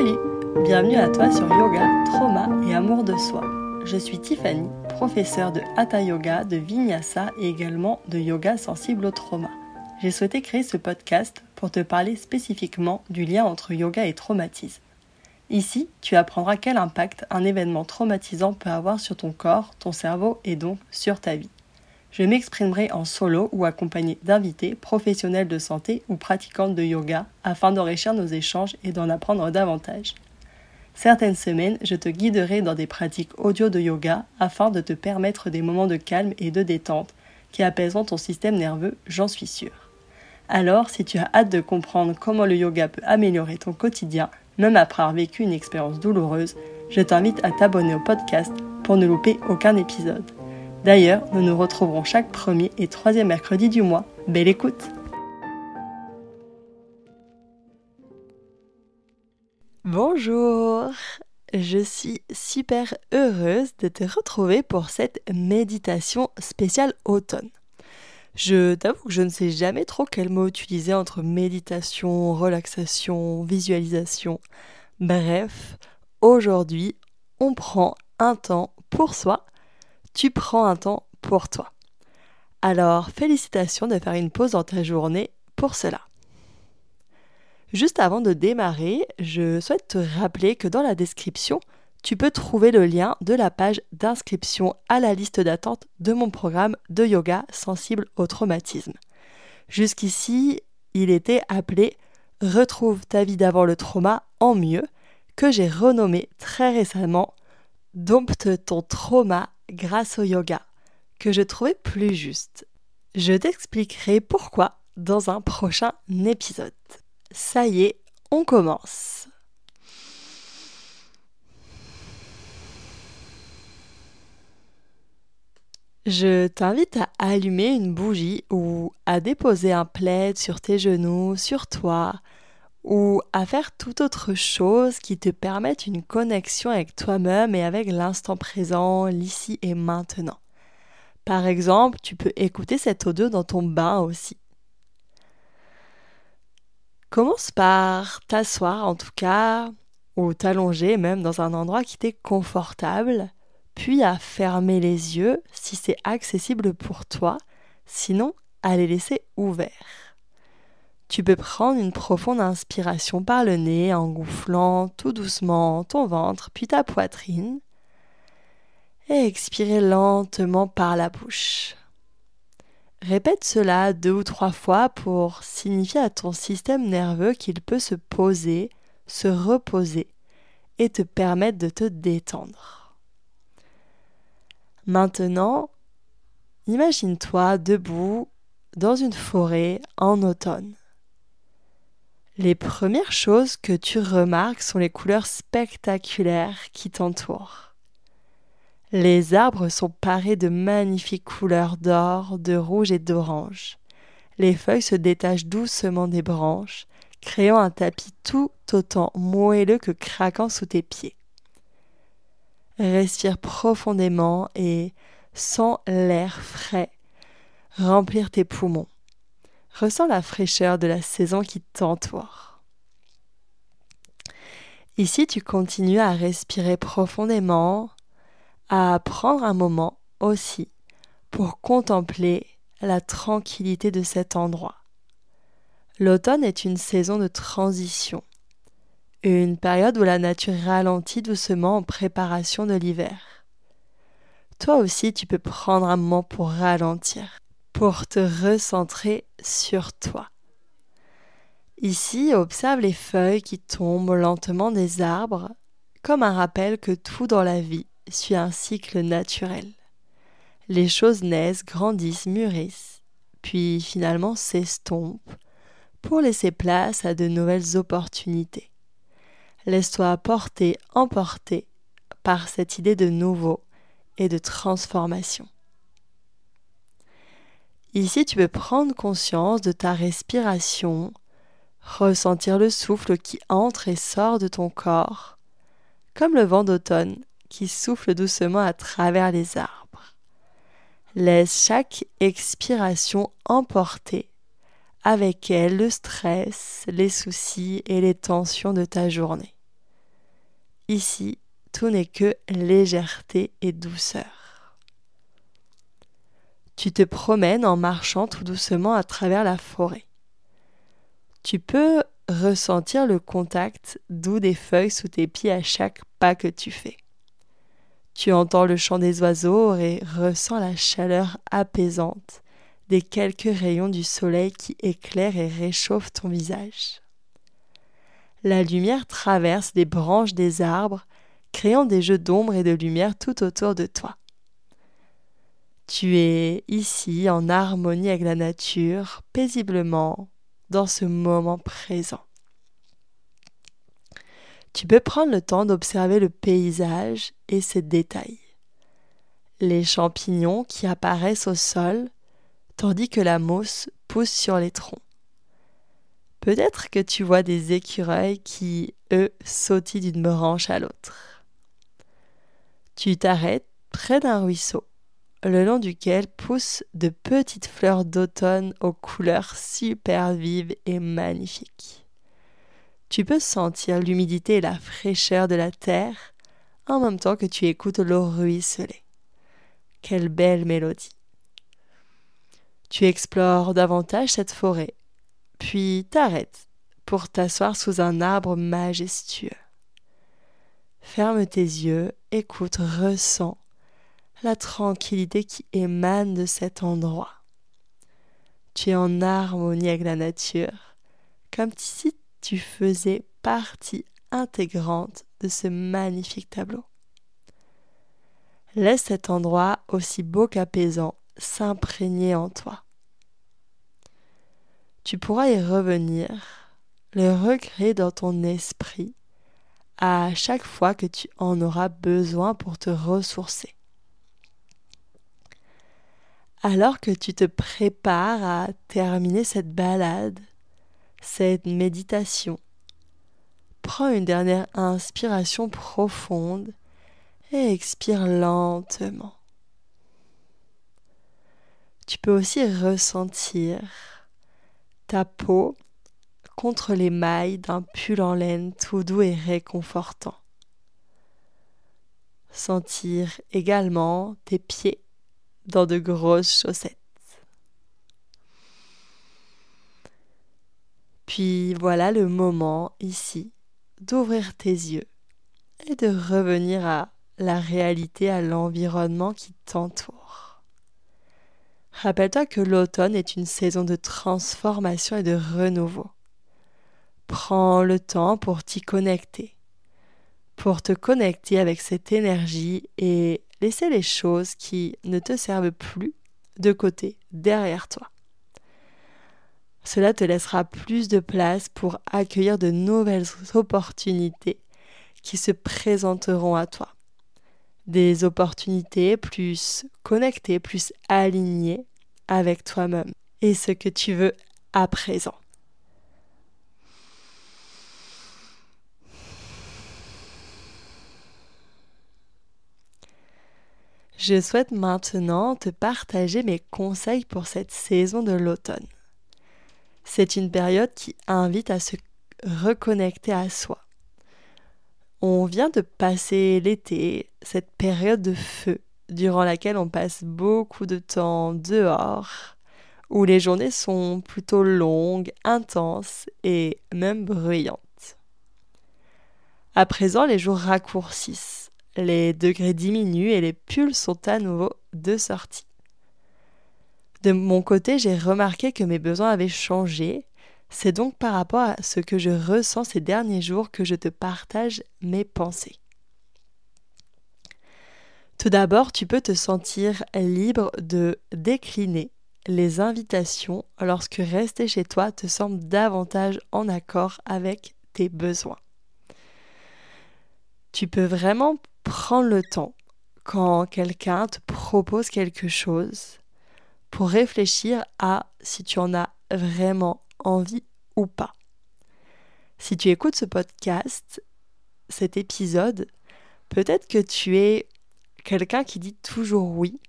Salut Bienvenue à toi sur Yoga, Trauma et Amour de Soi. Je suis Tiffany, professeure de Hatha Yoga, de Vinyasa et également de Yoga sensible au trauma. J'ai souhaité créer ce podcast pour te parler spécifiquement du lien entre yoga et traumatisme. Ici, tu apprendras quel impact un événement traumatisant peut avoir sur ton corps, ton cerveau et donc sur ta vie. Je m'exprimerai en solo ou accompagné d'invités, professionnels de santé ou pratiquantes de yoga afin d'enrichir nos échanges et d'en apprendre davantage. Certaines semaines, je te guiderai dans des pratiques audio de yoga afin de te permettre des moments de calme et de détente qui apaiseront ton système nerveux, j'en suis sûre. Alors, si tu as hâte de comprendre comment le yoga peut améliorer ton quotidien, même après avoir vécu une expérience douloureuse, je t'invite à t'abonner au podcast pour ne louper aucun épisode. D'ailleurs, nous nous retrouverons chaque premier et troisième mercredi du mois. Belle écoute Bonjour Je suis super heureuse de te retrouver pour cette méditation spéciale automne. Je t'avoue que je ne sais jamais trop quel mot utiliser entre méditation, relaxation, visualisation. Bref, aujourd'hui, on prend un temps pour soi tu prends un temps pour toi. Alors, félicitations de faire une pause dans ta journée pour cela. Juste avant de démarrer, je souhaite te rappeler que dans la description, tu peux trouver le lien de la page d'inscription à la liste d'attente de mon programme de yoga sensible au traumatisme. Jusqu'ici, il était appelé Retrouve ta vie d'avant le trauma en mieux, que j'ai renommé très récemment Dompte ton trauma grâce au yoga, que je trouvais plus juste. Je t'expliquerai pourquoi dans un prochain épisode. Ça y est, on commence. Je t'invite à allumer une bougie ou à déposer un plaid sur tes genoux, sur toi, ou à faire toute autre chose qui te permette une connexion avec toi-même et avec l'instant présent, l'ici et maintenant. Par exemple, tu peux écouter cet audio dans ton bain aussi. Commence par t'asseoir en tout cas, ou t'allonger même dans un endroit qui t'est confortable, puis à fermer les yeux si c'est accessible pour toi, sinon à les laisser ouverts. Tu peux prendre une profonde inspiration par le nez en gonflant tout doucement ton ventre puis ta poitrine et expirer lentement par la bouche. Répète cela deux ou trois fois pour signifier à ton système nerveux qu'il peut se poser, se reposer et te permettre de te détendre. Maintenant, imagine-toi debout dans une forêt en automne. Les premières choses que tu remarques sont les couleurs spectaculaires qui t'entourent. Les arbres sont parés de magnifiques couleurs d'or, de rouge et d'orange. Les feuilles se détachent doucement des branches, créant un tapis tout autant moelleux que craquant sous tes pieds. Respire profondément et sens l'air frais remplir tes poumons. Ressens la fraîcheur de la saison qui t'entoure. Ici, tu continues à respirer profondément, à prendre un moment aussi pour contempler la tranquillité de cet endroit. L'automne est une saison de transition, une période où la nature ralentit doucement en préparation de l'hiver. Toi aussi, tu peux prendre un moment pour ralentir, pour te recentrer sur toi. Ici, observe les feuilles qui tombent lentement des arbres, comme un rappel que tout dans la vie suit un cycle naturel. Les choses naissent, grandissent, mûrissent, puis finalement s'estompent pour laisser place à de nouvelles opportunités. Laisse-toi porter, emporter par cette idée de nouveau et de transformation. Ici, tu peux prendre conscience de ta respiration, ressentir le souffle qui entre et sort de ton corps, comme le vent d'automne qui souffle doucement à travers les arbres. Laisse chaque expiration emporter avec elle le stress, les soucis et les tensions de ta journée. ici, tout n'est que légèreté et douceur. Tu te promènes en marchant tout doucement à travers la forêt. Tu peux ressentir le contact doux des feuilles sous tes pieds à chaque pas que tu fais. Tu entends le chant des oiseaux et ressens la chaleur apaisante des quelques rayons du soleil qui éclairent et réchauffent ton visage. La lumière traverse les branches des arbres, créant des jeux d'ombre et de lumière tout autour de toi. Tu es ici en harmonie avec la nature, paisiblement, dans ce moment présent. Tu peux prendre le temps d'observer le paysage et ses détails. Les champignons qui apparaissent au sol, tandis que la mousse pousse sur les troncs. Peut-être que tu vois des écureuils qui, eux, sautillent d'une branche à l'autre. Tu t'arrêtes près d'un ruisseau, le long duquel poussent de petites fleurs d'automne aux couleurs super vives et magnifiques tu peux sentir l'humidité et la fraîcheur de la terre en même temps que tu écoutes l'eau ruisseler. Quelle belle mélodie. Tu explores davantage cette forêt, puis t'arrêtes pour t'asseoir sous un arbre majestueux. Ferme tes yeux, écoute, ressens la tranquillité qui émane de cet endroit. Tu es en harmonie avec la nature, comme si tu faisais partie intégrante de ce magnifique tableau. Laisse cet endroit aussi beau qu'apaisant s'imprégner en toi. Tu pourras y revenir, le recréer dans ton esprit à chaque fois que tu en auras besoin pour te ressourcer. Alors que tu te prépares à terminer cette balade, cette méditation. Prends une dernière inspiration profonde et expire lentement. Tu peux aussi ressentir ta peau contre les mailles d'un pull en laine tout doux et réconfortant. Sentir également tes pieds dans de grosses chaussettes. Puis voilà le moment ici d'ouvrir tes yeux et de revenir à la réalité, à l'environnement qui t'entoure. Rappelle-toi que l'automne est une saison de transformation et de renouveau. Prends le temps pour t'y connecter, pour te connecter avec cette énergie et laisser les choses qui ne te servent plus de côté, derrière toi. Cela te laissera plus de place pour accueillir de nouvelles opportunités qui se présenteront à toi. Des opportunités plus connectées, plus alignées avec toi-même et ce que tu veux à présent. Je souhaite maintenant te partager mes conseils pour cette saison de l'automne. C'est une période qui invite à se reconnecter à soi. On vient de passer l'été, cette période de feu, durant laquelle on passe beaucoup de temps dehors, où les journées sont plutôt longues, intenses et même bruyantes. À présent, les jours raccourcissent, les degrés diminuent et les pulls sont à nouveau de sortie. De mon côté, j'ai remarqué que mes besoins avaient changé. C'est donc par rapport à ce que je ressens ces derniers jours que je te partage mes pensées. Tout d'abord, tu peux te sentir libre de décliner les invitations lorsque rester chez toi te semble davantage en accord avec tes besoins. Tu peux vraiment prendre le temps quand quelqu'un te propose quelque chose pour réfléchir à si tu en as vraiment envie ou pas. Si tu écoutes ce podcast, cet épisode, peut-être que tu es quelqu'un qui dit toujours oui.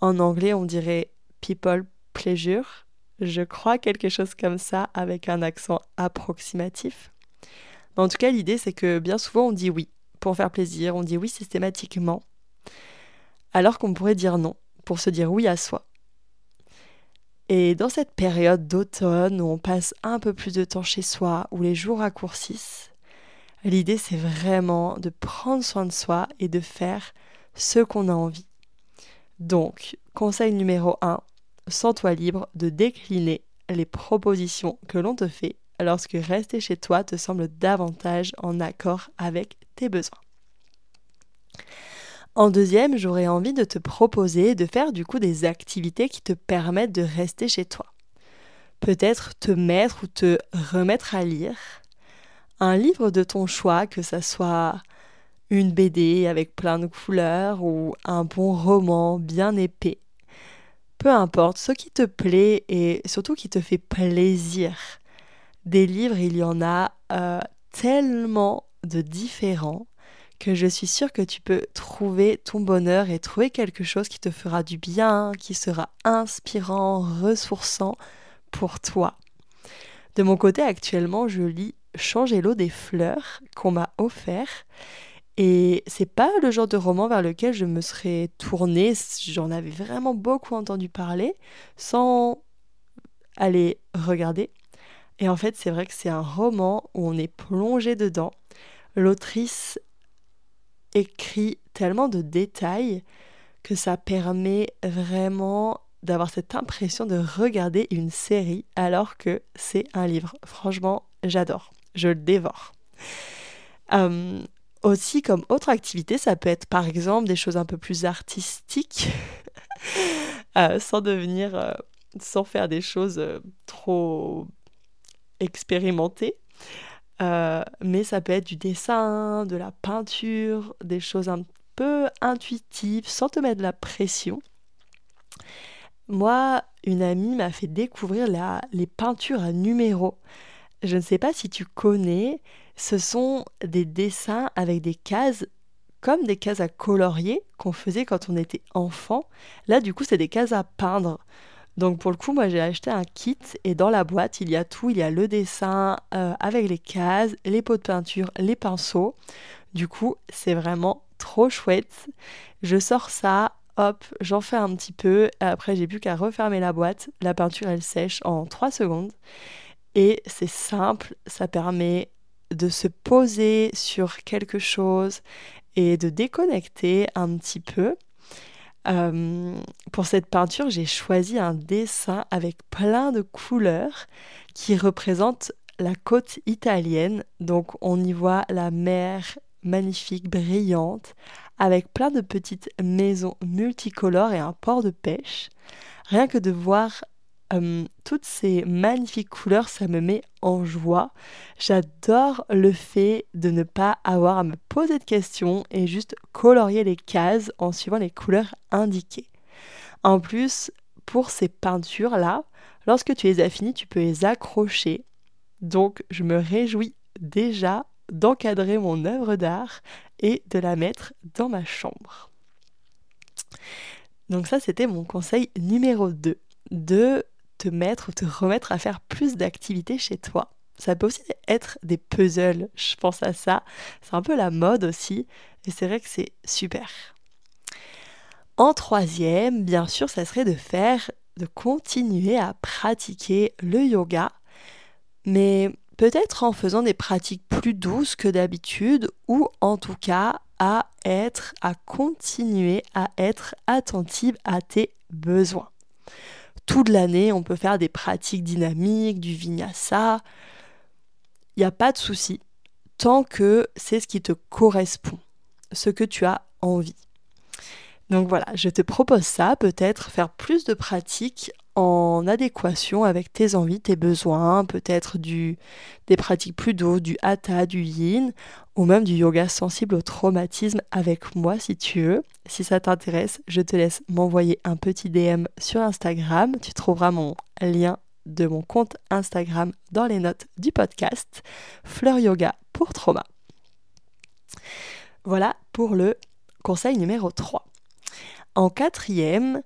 En anglais, on dirait people pleasure. Je crois quelque chose comme ça avec un accent approximatif. En tout cas, l'idée, c'est que bien souvent, on dit oui. Pour faire plaisir, on dit oui systématiquement, alors qu'on pourrait dire non pour se dire oui à soi. Et dans cette période d'automne où on passe un peu plus de temps chez soi, où les jours raccourcissent, l'idée c'est vraiment de prendre soin de soi et de faire ce qu'on a envie. Donc, conseil numéro 1, sens-toi libre de décliner les propositions que l'on te fait lorsque rester chez toi te semble davantage en accord avec En deuxième, j'aurais envie de te proposer de faire du coup des activités qui te permettent de rester chez toi. Peut-être te mettre ou te remettre à lire un livre de ton choix, que ça soit une BD avec plein de couleurs ou un bon roman bien épais. Peu importe, ce qui te plaît et surtout qui te fait plaisir. Des livres, il y en a euh, tellement de différents que je suis sûre que tu peux trouver ton bonheur et trouver quelque chose qui te fera du bien, qui sera inspirant, ressourçant pour toi. De mon côté, actuellement, je lis Changer l'eau des fleurs qu'on m'a offert. Et c'est pas le genre de roman vers lequel je me serais tournée. J'en avais vraiment beaucoup entendu parler sans aller regarder. Et en fait, c'est vrai que c'est un roman où on est plongé dedans. L'autrice écrit tellement de détails que ça permet vraiment d'avoir cette impression de regarder une série alors que c'est un livre. Franchement, j'adore. Je le dévore. Euh, aussi, comme autre activité, ça peut être par exemple des choses un peu plus artistiques, euh, sans devenir, euh, sans faire des choses trop expérimentées. Euh, mais ça peut être du dessin, de la peinture, des choses un peu intuitives, sans te mettre de la pression. Moi, une amie m'a fait découvrir les peintures à numéros. Je ne sais pas si tu connais, ce sont des dessins avec des cases comme des cases à colorier qu'on faisait quand on était enfant. Là, du coup, c'est des cases à peindre. Donc pour le coup, moi j'ai acheté un kit et dans la boîte, il y a tout. Il y a le dessin euh, avec les cases, les pots de peinture, les pinceaux. Du coup, c'est vraiment trop chouette. Je sors ça, hop, j'en fais un petit peu. Après, j'ai plus qu'à refermer la boîte. La peinture, elle sèche en 3 secondes. Et c'est simple, ça permet de se poser sur quelque chose et de déconnecter un petit peu. Euh, pour cette peinture, j'ai choisi un dessin avec plein de couleurs qui représentent la côte italienne. Donc on y voit la mer magnifique, brillante, avec plein de petites maisons multicolores et un port de pêche. Rien que de voir euh, toutes ces magnifiques couleurs, ça me met en joie. J'adore le fait de ne pas avoir à me poser de questions et juste colorier les cases en suivant les couleurs indiquées. En plus, pour ces peintures-là, lorsque tu les as finies, tu peux les accrocher. Donc, je me réjouis déjà d'encadrer mon œuvre d'art et de la mettre dans ma chambre. Donc ça, c'était mon conseil numéro 2, de te mettre ou te remettre à faire plus d'activités chez toi. Ça peut aussi être des puzzles, je pense à ça. C'est un peu la mode aussi, et c'est vrai que c'est super. En troisième, bien sûr, ça serait de faire, de continuer à pratiquer le yoga, mais peut-être en faisant des pratiques plus douces que d'habitude, ou en tout cas à être, à continuer à être attentive à tes besoins toute l'année, on peut faire des pratiques dynamiques, du vinyasa. Il n'y a pas de souci, tant que c'est ce qui te correspond, ce que tu as envie. Donc voilà, je te propose ça, peut-être faire plus de pratiques en adéquation avec tes envies, tes besoins, peut-être des pratiques plus d'eau, du hatha, du yin, ou même du yoga sensible au traumatisme avec moi si tu veux. Si ça t'intéresse, je te laisse m'envoyer un petit DM sur Instagram. Tu trouveras mon lien de mon compte Instagram dans les notes du podcast Fleur Yoga pour Trauma. Voilà pour le conseil numéro 3. En quatrième,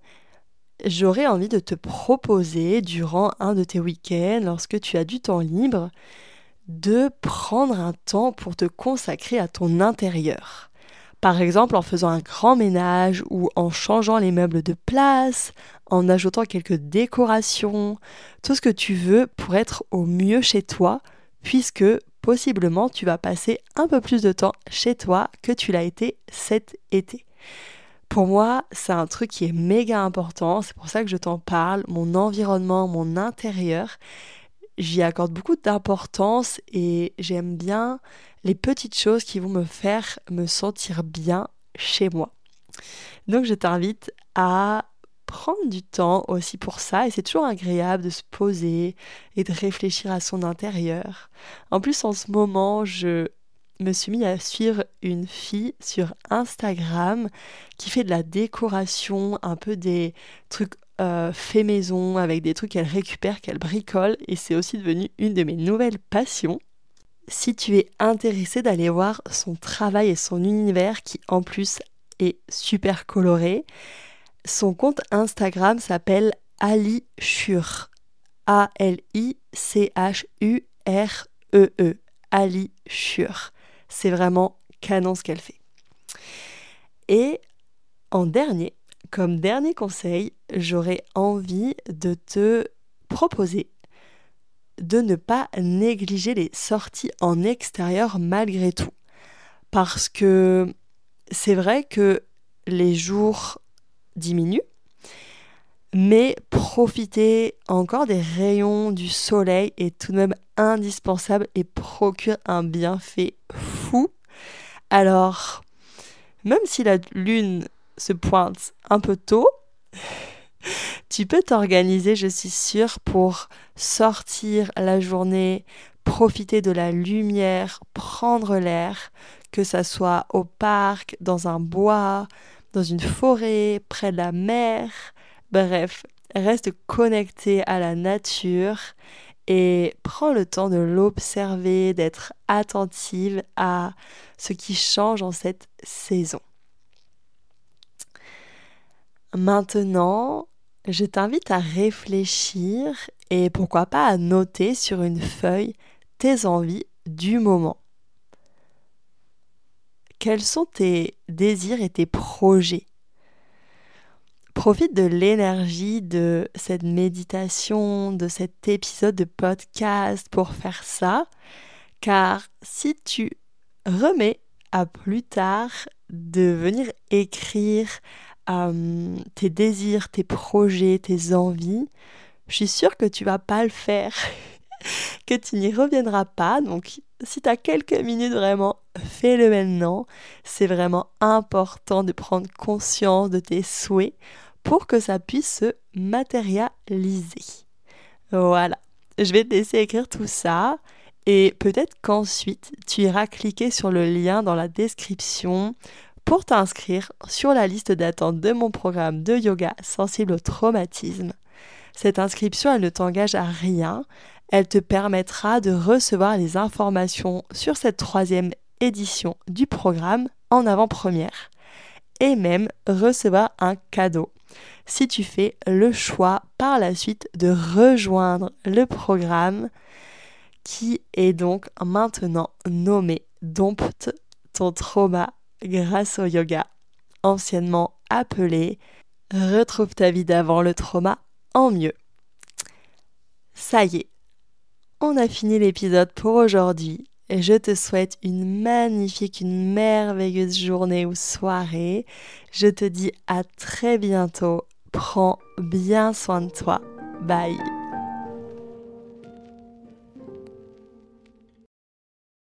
j'aurais envie de te proposer durant un de tes week-ends, lorsque tu as du temps libre, de prendre un temps pour te consacrer à ton intérieur. Par exemple en faisant un grand ménage ou en changeant les meubles de place, en ajoutant quelques décorations, tout ce que tu veux pour être au mieux chez toi, puisque possiblement tu vas passer un peu plus de temps chez toi que tu l'as été cet été. Pour moi, c'est un truc qui est méga important, c'est pour ça que je t'en parle, mon environnement, mon intérieur. J'y accorde beaucoup d'importance et j'aime bien les petites choses qui vont me faire me sentir bien chez moi. Donc je t'invite à prendre du temps aussi pour ça et c'est toujours agréable de se poser et de réfléchir à son intérieur. En plus en ce moment, je me suis mis à suivre une fille sur Instagram qui fait de la décoration, un peu des trucs euh, fait maison, avec des trucs qu'elle récupère, qu'elle bricole, et c'est aussi devenu une de mes nouvelles passions. Si tu es intéressé d'aller voir son travail et son univers qui en plus est super coloré, son compte Instagram s'appelle Ali Shur. A-L-I-C-H-U-R-E-E. Ali Shur. C'est vraiment canon ce qu'elle fait. Et en dernier, comme dernier conseil, j'aurais envie de te proposer de ne pas négliger les sorties en extérieur malgré tout. Parce que c'est vrai que les jours diminuent, mais profiter encore des rayons du soleil est tout de même indispensable et procure un bienfait fou. Alors, même si la lune se pointe un peu tôt, tu peux t'organiser, je suis sûre, pour sortir la journée, profiter de la lumière, prendre l'air, que ça soit au parc, dans un bois, dans une forêt, près de la mer. Bref, reste connecté à la nature et prends le temps de l'observer, d'être attentive à ce qui change en cette saison. Maintenant, je t'invite à réfléchir et pourquoi pas à noter sur une feuille tes envies du moment. Quels sont tes désirs et tes projets? Profite de l'énergie de cette méditation, de cet épisode de podcast pour faire ça, car si tu remets à plus tard de venir écrire euh, tes désirs, tes projets, tes envies, je suis sûre que tu vas pas le faire, que tu n'y reviendras pas. Donc, si tu quelques minutes vraiment, fais-le maintenant. C'est vraiment important de prendre conscience de tes souhaits pour que ça puisse se matérialiser. Voilà. Je vais te laisser écrire tout ça. Et peut-être qu'ensuite, tu iras cliquer sur le lien dans la description pour t'inscrire sur la liste d'attente de mon programme de yoga sensible au traumatisme. Cette inscription, elle ne t'engage à rien, elle te permettra de recevoir les informations sur cette troisième édition du programme en avant-première et même recevoir un cadeau si tu fais le choix par la suite de rejoindre le programme qui est donc maintenant nommé Dompte ton trauma grâce au yoga, anciennement appelé Retrouve ta vie d'avant le trauma en mieux. Ça y est, on a fini l'épisode pour aujourd'hui. Je te souhaite une magnifique, une merveilleuse journée ou soirée. Je te dis à très bientôt. Prends bien soin de toi. Bye.